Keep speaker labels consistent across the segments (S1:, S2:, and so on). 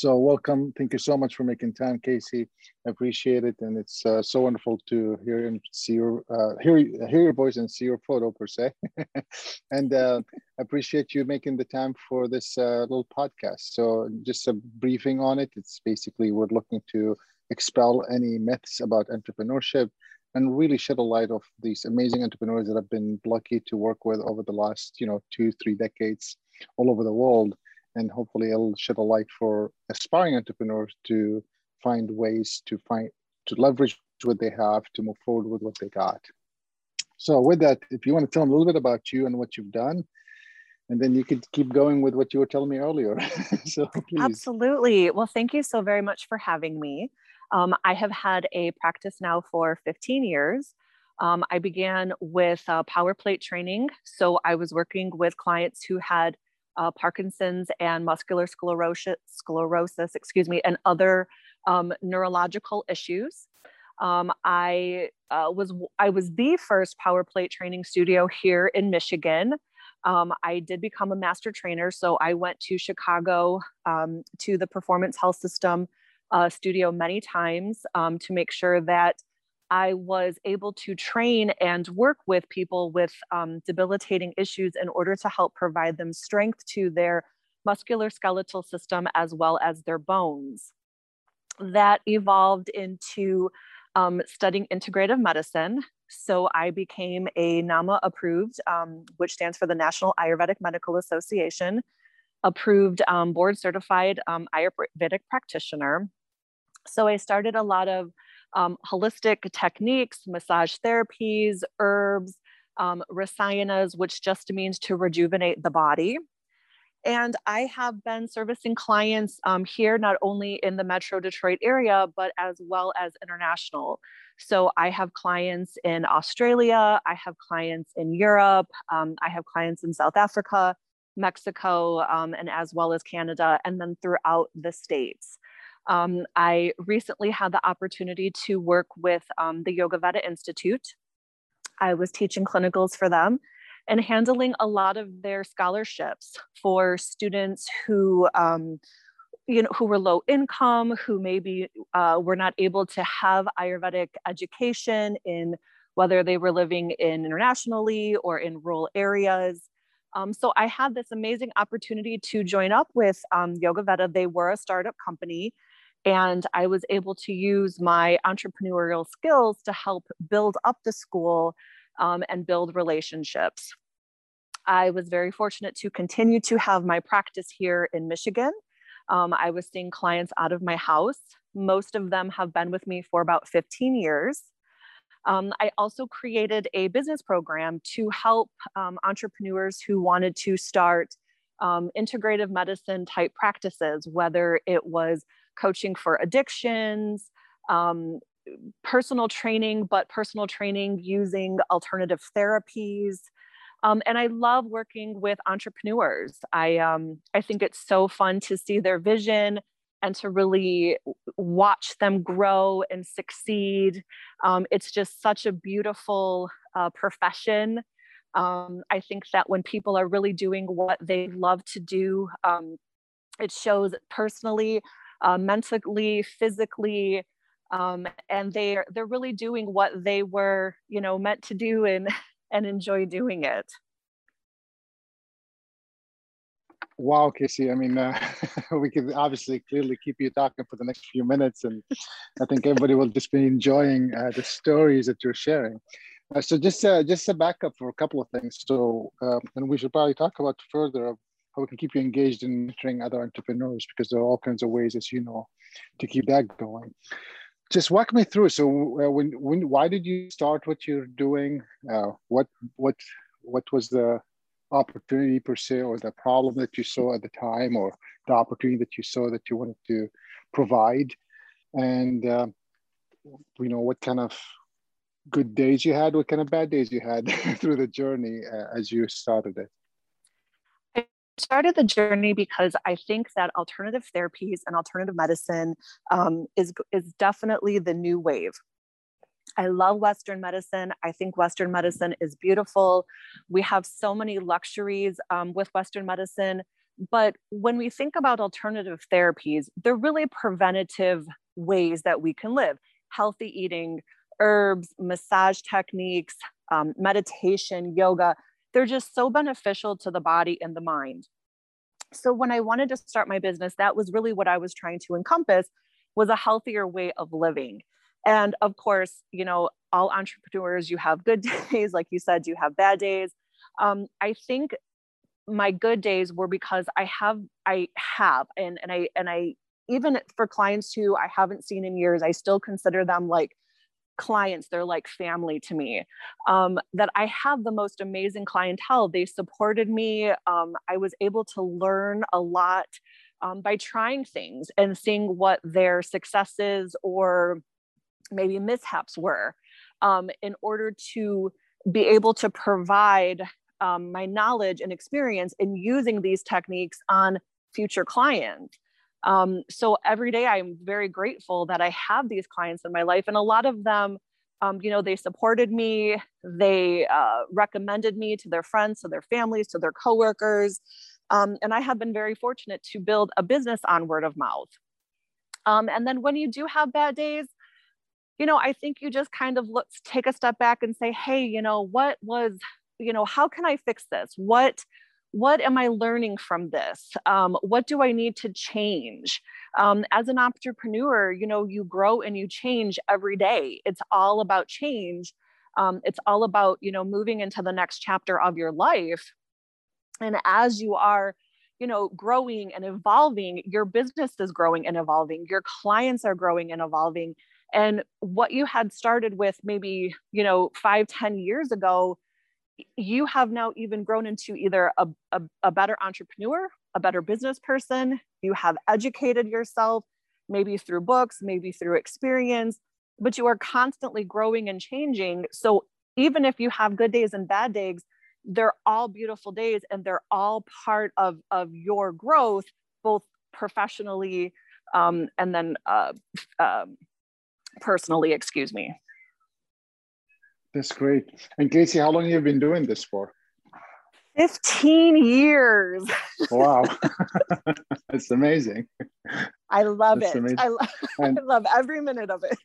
S1: So welcome. Thank you so much for making time, Casey. I appreciate it, and it's uh, so wonderful to hear and see your uh, hear hear your voice and see your photo per se. and uh, appreciate you making the time for this uh, little podcast. So just a briefing on it. It's basically we're looking to expel any myths about entrepreneurship and really shed a light of these amazing entrepreneurs that I've been lucky to work with over the last you know two three decades all over the world and hopefully it'll shed a light for aspiring entrepreneurs to find ways to find to leverage what they have to move forward with what they got. So with that if you want to tell them a little bit about you and what you've done and then you could keep going with what you were telling me earlier. So
S2: please. absolutely. Well thank you so very much for having me. Um, i have had a practice now for 15 years. Um, i began with uh, power plate training. So i was working with clients who had uh, Parkinson's and muscular sclerosis, sclerosis, excuse me, and other um, neurological issues. Um, I uh, was I was the first power plate training studio here in Michigan. Um, I did become a master trainer, so I went to Chicago um, to the Performance Health System uh, studio many times um, to make sure that I was able to train and work with people with um, debilitating issues in order to help provide them strength to their muscular skeletal system as well as their bones. That evolved into um, studying integrative medicine. So I became a NAMA approved, um, which stands for the National Ayurvedic Medical Association, approved um, board certified um, Ayurvedic practitioner. So I started a lot of um, holistic techniques, massage therapies, herbs, um, which just means to rejuvenate the body. And I have been servicing clients um, here, not only in the Metro Detroit area, but as well as international. So I have clients in Australia, I have clients in Europe, um, I have clients in South Africa, Mexico, um, and as well as Canada, and then throughout the States. Um, I recently had the opportunity to work with um, the Yoga Veda Institute. I was teaching clinicals for them and handling a lot of their scholarships for students who, um, you know, who were low income, who maybe uh, were not able to have Ayurvedic education in whether they were living in internationally or in rural areas. Um, so I had this amazing opportunity to join up with um, Yoga Veda. They were a startup company and I was able to use my entrepreneurial skills to help build up the school um, and build relationships. I was very fortunate to continue to have my practice here in Michigan. Um, I was seeing clients out of my house. Most of them have been with me for about 15 years. Um, I also created a business program to help um, entrepreneurs who wanted to start um, integrative medicine type practices, whether it was coaching for addictions, um, personal training, but personal training using alternative therapies. Um, and I love working with entrepreneurs. I, um, I think it's so fun to see their vision and to really watch them grow and succeed. Um, it's just such a beautiful uh, profession. Um, I think that when people are really doing what they love to do, um, it shows personally uh, mentally, physically, um, and they're they're really doing what they were, you know, meant to do and and enjoy doing it.
S1: Wow, Casey. I mean, uh, we could obviously clearly keep you talking for the next few minutes, and I think everybody will just be enjoying uh, the stories that you're sharing. Uh, so just uh, just a backup for a couple of things. So, um, and we should probably talk about further of how we can keep you engaged in mentoring other entrepreneurs because there are all kinds of ways, as you know, to keep that going. Just walk me through. So, uh, when, when, why did you start what you're doing? Uh, what, what, what was the opportunity per se, or the problem that you saw at the time, or the opportunity that you saw that you wanted to provide, and uh, you know what kind of good days you had, what kind of bad days you had through the journey uh, as you started it
S2: started the journey because I think that alternative therapies and alternative medicine um, is, is definitely the new wave. I love Western medicine. I think Western medicine is beautiful. We have so many luxuries um, with Western medicine but when we think about alternative therapies, they're really preventative ways that we can live healthy eating, herbs, massage techniques, um, meditation, yoga. They're just so beneficial to the body and the mind. So when I wanted to start my business, that was really what I was trying to encompass was a healthier way of living. And of course, you know, all entrepreneurs, you have good days, like you said, you have bad days. Um, I think my good days were because I have, I have, and and I and I even for clients who I haven't seen in years, I still consider them like clients. They're like family to me. Um, that I have the most amazing clientele. They supported me. Um, I was able to learn a lot um, by trying things and seeing what their successes or maybe mishaps were um, in order to be able to provide um, my knowledge and experience in using these techniques on future clients. Um, so every day I'm very grateful that I have these clients in my life, and a lot of them, um, you know, they supported me, they uh, recommended me to their friends, to their families, to their coworkers, um, and I have been very fortunate to build a business on word of mouth. Um, and then when you do have bad days, you know, I think you just kind of let's take a step back and say, hey, you know, what was, you know, how can I fix this? What what am I learning from this? Um, what do I need to change? Um, as an entrepreneur, you know, you grow and you change every day. It's all about change. Um, it's all about, you know, moving into the next chapter of your life. And as you are, you know, growing and evolving, your business is growing and evolving, your clients are growing and evolving. And what you had started with maybe, you know, five, ten years ago you have now even grown into either a, a, a better entrepreneur, a better business person. You have educated yourself, maybe through books, maybe through experience, but you are constantly growing and changing. So even if you have good days and bad days, they're all beautiful days and they're all part of, of your growth, both professionally um, and then uh, um, personally, excuse me.
S1: That's great. And Casey, how long have you been doing this for?
S2: 15 years.
S1: wow. That's amazing.
S2: I love That's it. I, lo- and, I love every minute of it.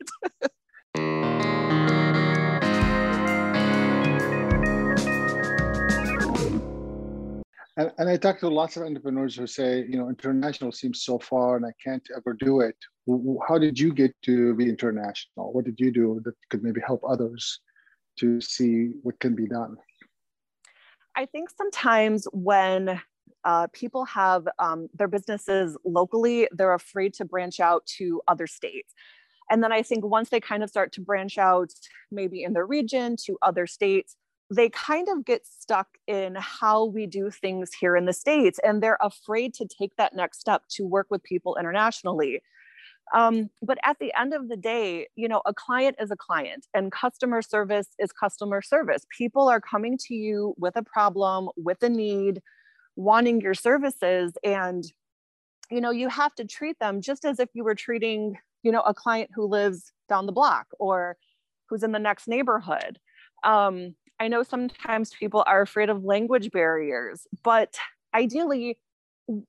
S1: and, and I talk to lots of entrepreneurs who say, you know, international seems so far and I can't ever do it. How did you get to be international? What did you do that could maybe help others? To see what can be done?
S2: I think sometimes when uh, people have um, their businesses locally, they're afraid to branch out to other states. And then I think once they kind of start to branch out, maybe in their region to other states, they kind of get stuck in how we do things here in the States. And they're afraid to take that next step to work with people internationally. Um, but at the end of the day, you know, a client is a client and customer service is customer service. People are coming to you with a problem, with a need, wanting your services. And, you know, you have to treat them just as if you were treating, you know, a client who lives down the block or who's in the next neighborhood. Um, I know sometimes people are afraid of language barriers, but ideally,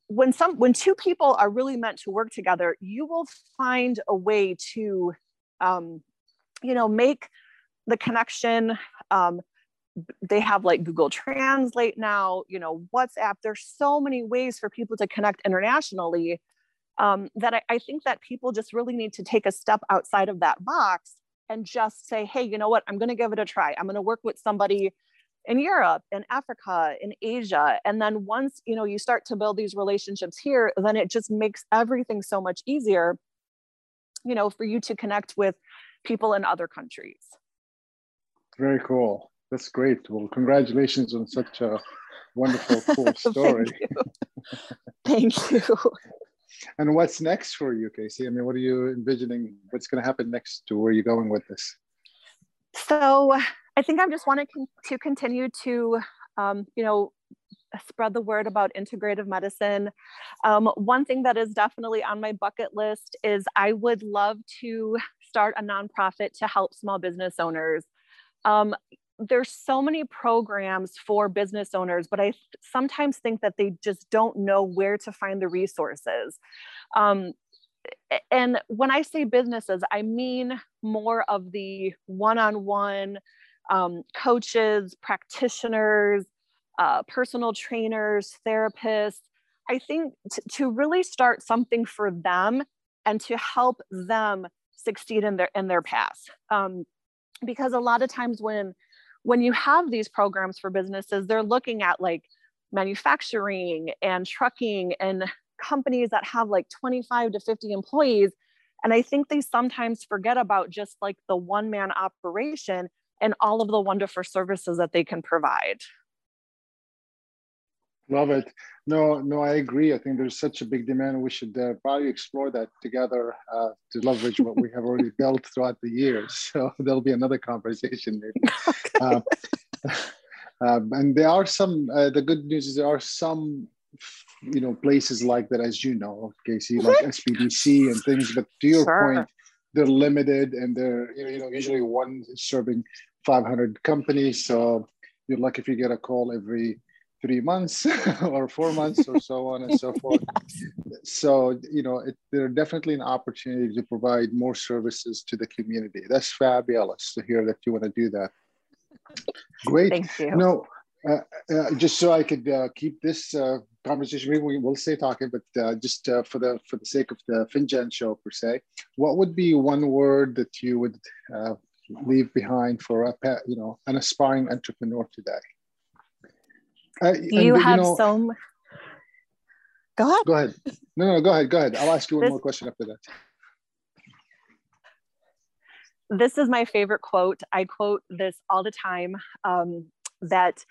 S2: when some when two people are really meant to work together you will find a way to um, you know make the connection um, they have like google translate now you know whatsapp. There's so many ways for people to connect internationally um, that I, I think that people just really need to take a step outside of that box and just say hey you know what? I'm going to give it a try. I'm going to work with somebody in Europe, in Africa, in Asia. And then once you know you start to build these relationships here, then it just makes everything so much easier, you know, for you to connect with people in other countries.
S1: Very cool. That's great. Well, congratulations on such a wonderful, cool story.
S2: Thank you. Thank you.
S1: And what's next for you, Casey? I mean, what are you envisioning? What's going to happen next to where you're going with this?
S2: So I think I just want to, con- to continue to, um, you know, spread the word about integrative medicine. Um, one thing that is definitely on my bucket list is I would love to start a nonprofit to help small business owners. Um, there's so many programs for business owners, but I th- sometimes think that they just don't know where to find the resources. Um, and when I say businesses, I mean more of the one on one coaches, practitioners, uh, personal trainers, therapists. I think t- to really start something for them and to help them succeed in their in their path. Um, because a lot of times when when you have these programs for businesses, they're looking at like manufacturing and trucking and companies that have like 25 to 50 employees. And I think they sometimes forget about just like the one man operation and all of the wonderful services that they can provide.
S1: Love it. No, no, I agree. I think there's such a big demand. We should uh, probably explore that together uh, to leverage what we have already built throughout the years. So there'll be another conversation maybe. uh, um, and there are some. Uh, the good news is there are some, you know, places like that, as you know, Casey, like SBDC and things. But to your sure. point, they're limited and they're you know usually one is serving 500 companies. So you're lucky if you get a call every three months or four months or so on and so forth. So, you know, it, they're definitely an opportunity to provide more services to the community. That's fabulous to hear that you want to do that. Great.
S2: Thank you.
S1: No, uh, uh, just so I could uh, keep this uh, conversation, maybe we will stay talking, but uh, just uh, for the for the sake of the Finjan show per se, what would be one word that you would leave behind for a pet, you know an aspiring entrepreneur today?
S2: Uh, you and, have you know, so. Go ahead.
S1: Go ahead. No, no, go ahead. Go ahead. I'll ask you one this, more question after that.
S2: This is my favorite quote. I quote this all the time. Um, that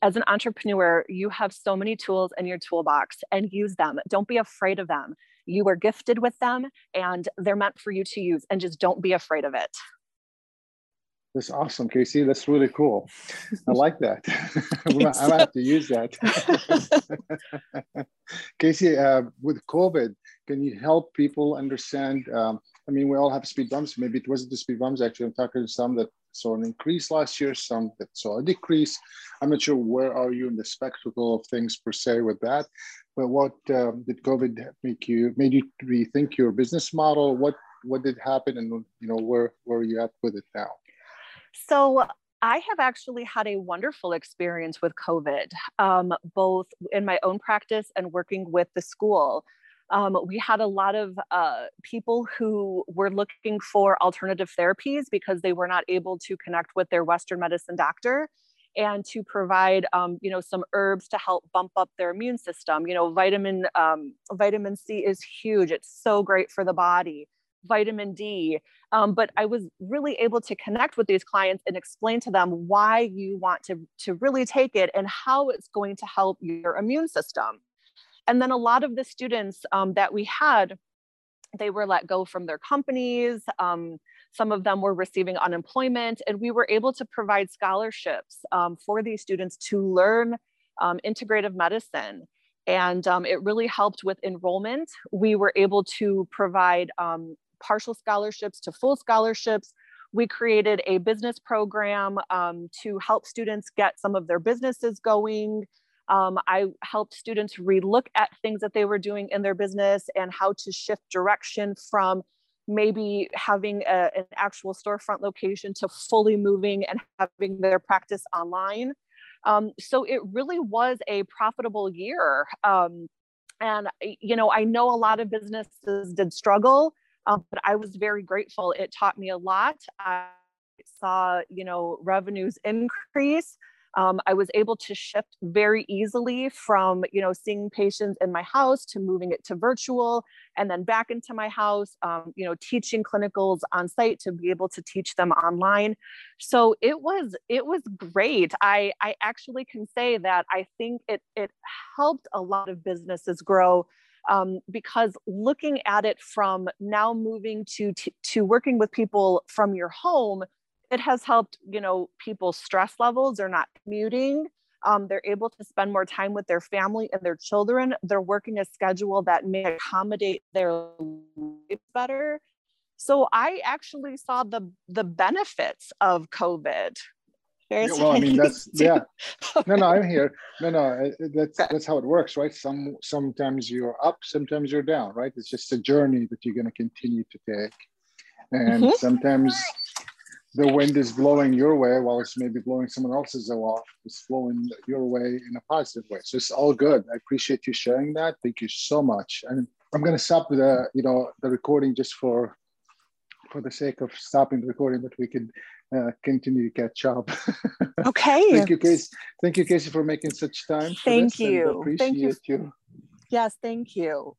S2: as an entrepreneur, you have so many tools in your toolbox and use them. Don't be afraid of them. You were gifted with them and they're meant for you to use, and just don't be afraid of it.
S1: That's awesome, Casey. That's really cool. I like that. I'm gonna have to use that. Casey, uh, with COVID, can you help people understand? Um, I mean, we all have speed bumps. Maybe it wasn't the speed bumps. Actually, I'm talking to some that saw an increase last year, some that saw a decrease. I'm not sure where are you in the spectacle of things per se with that. But what um, did COVID make you? Made you rethink your business model? What what did happen, and you know where where are you at with it now?
S2: So I have actually had a wonderful experience with COVID, um, both in my own practice and working with the school. Um, we had a lot of uh, people who were looking for alternative therapies because they were not able to connect with their Western medicine doctor and to provide um, you know some herbs to help bump up their immune system you know vitamin um, vitamin c is huge it's so great for the body vitamin D. Um, but I was really able to connect with these clients and explain to them why you want to, to really take it and how it's going to help your immune system. And then a lot of the students um, that we had, they were let go from their companies. Um, some of them were receiving unemployment, and we were able to provide scholarships um, for these students to learn um, integrative medicine and um, it really helped with enrollment. We were able to provide um, partial scholarships to full scholarships. We created a business program to help students get some of their businesses going. Um, I helped students relook at things that they were doing in their business and how to shift direction from maybe having a, an actual storefront location to fully moving and having their practice online. Um, so it really was a profitable year. Um, and, you know, I know a lot of businesses did struggle um, but I was very grateful. It taught me a lot. I saw, you know, revenues increase. Um, I was able to shift very easily from, you know, seeing patients in my house to moving it to virtual and then back into my house, um, you know, teaching clinicals on site to be able to teach them online. So it was, it was great. I, I actually can say that I think it, it helped a lot of businesses grow um, because looking at it from now moving to, to, to working with people from your home, it has helped, you know, people's stress levels. They're not commuting. Um, they're able to spend more time with their family and their children. They're working a schedule that may accommodate their life better. So I actually saw the the benefits of COVID.
S1: yeah, well, I mean, that's yeah. No, no, I'm here. No, no, that's that's how it works, right? Some sometimes you're up, sometimes you're down, right? It's just a journey that you're going to continue to take, and mm-hmm. sometimes the wind is blowing your way while it's maybe blowing someone else's off. It's blowing your way in a positive way. So it's all good. I appreciate you sharing that. Thank you so much. And I'm going to stop the you know the recording just for for the sake of stopping the recording, but we can uh, continue to catch up.
S2: Okay.
S1: Thank you, Casey. Thank you, Casey, for making such time.
S2: Thank you. Appreciate thank you. you. Yes, thank you.